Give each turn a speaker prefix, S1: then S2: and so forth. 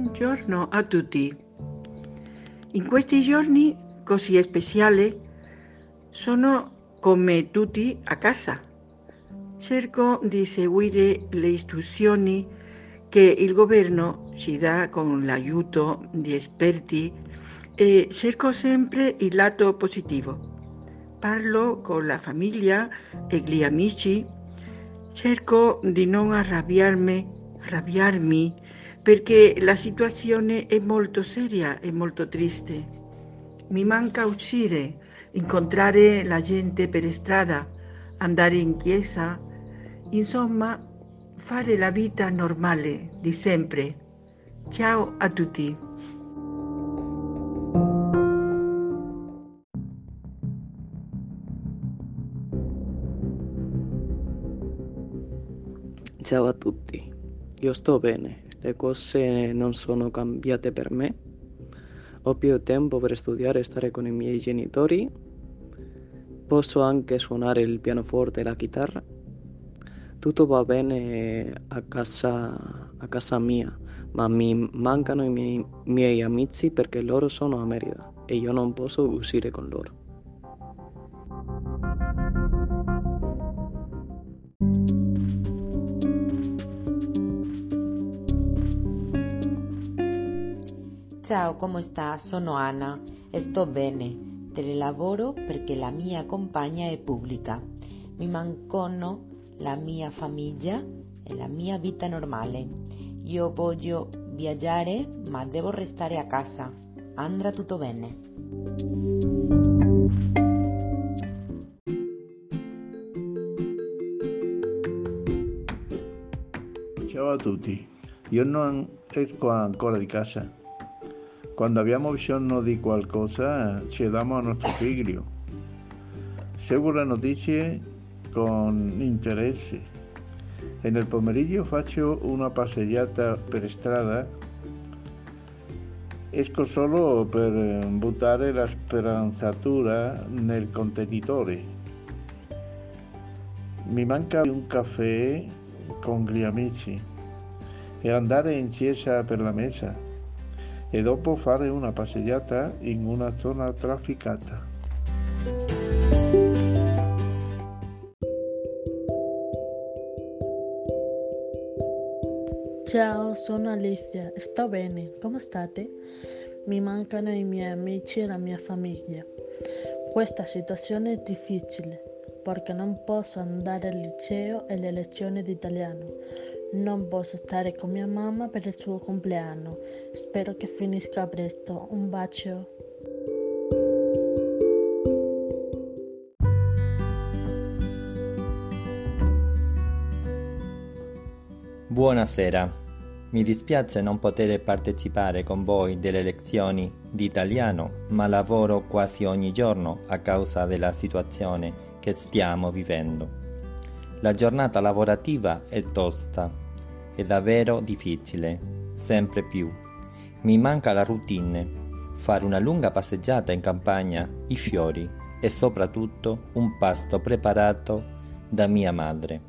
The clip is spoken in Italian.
S1: Buongiorno a tutti. In questi giorni così speciali sono come tutti a casa. Cerco di seguire le istruzioni che il governo ci dà con l'aiuto di esperti e cerco sempre il lato positivo. Parlo con la famiglia e gli amici, cerco di non arrabbiarmi, arrabbiarmi perché la situazione è molto seria e molto triste. Mi manca uscire, incontrare la gente per strada, andare in chiesa, insomma fare la vita normale di sempre. Ciao a tutti.
S2: Ciao a tutti, io sto bene, le cose non sono cambiate per me. Ho più tempo per studiare e stare con i miei genitori. Posso anche suonare il pianoforte e la chitarra. Tutto va bene a casa, a casa mia, ma mi mancano i miei, miei amici perché loro sono a Merida e io non posso uscire con loro.
S3: Ciao, come sta? Sono Anna sto bene. Telelavoro perché la mia compagna è pubblica. Mi mancano la mia famiglia e la mia vita normale. Io voglio viaggiare, ma devo restare a casa. Andrà tutto bene.
S4: Ciao a tutti, io non esco ancora di casa. Quando abbiamo bisogno di qualcosa chiediamo a nostro figlio. Seguo le notizie con interesse e nel pomeriggio faccio una passeggiata per strada. Esco solo per buttare la speranzatura nel contenitore. Mi manca un caffè con gli amici e andare in chiesa per la messa e dopo fare una passeggiata in una zona trafficata.
S5: Ciao, sono Alicia, sto bene, come state? Mi mancano i miei amici e la mia famiglia. Questa situazione è difficile perché non posso andare al liceo e alle lezioni di italiano. Non posso stare con mia mamma per il suo compleanno. Spero che finisca presto. Un bacio.
S6: Buonasera. Mi dispiace non poter partecipare con voi delle lezioni di italiano, ma lavoro quasi ogni giorno a causa della situazione che stiamo vivendo. La giornata lavorativa è tosta, è davvero difficile, sempre più. Mi manca la routine, fare una lunga passeggiata in campagna, i fiori e soprattutto un pasto preparato da mia madre.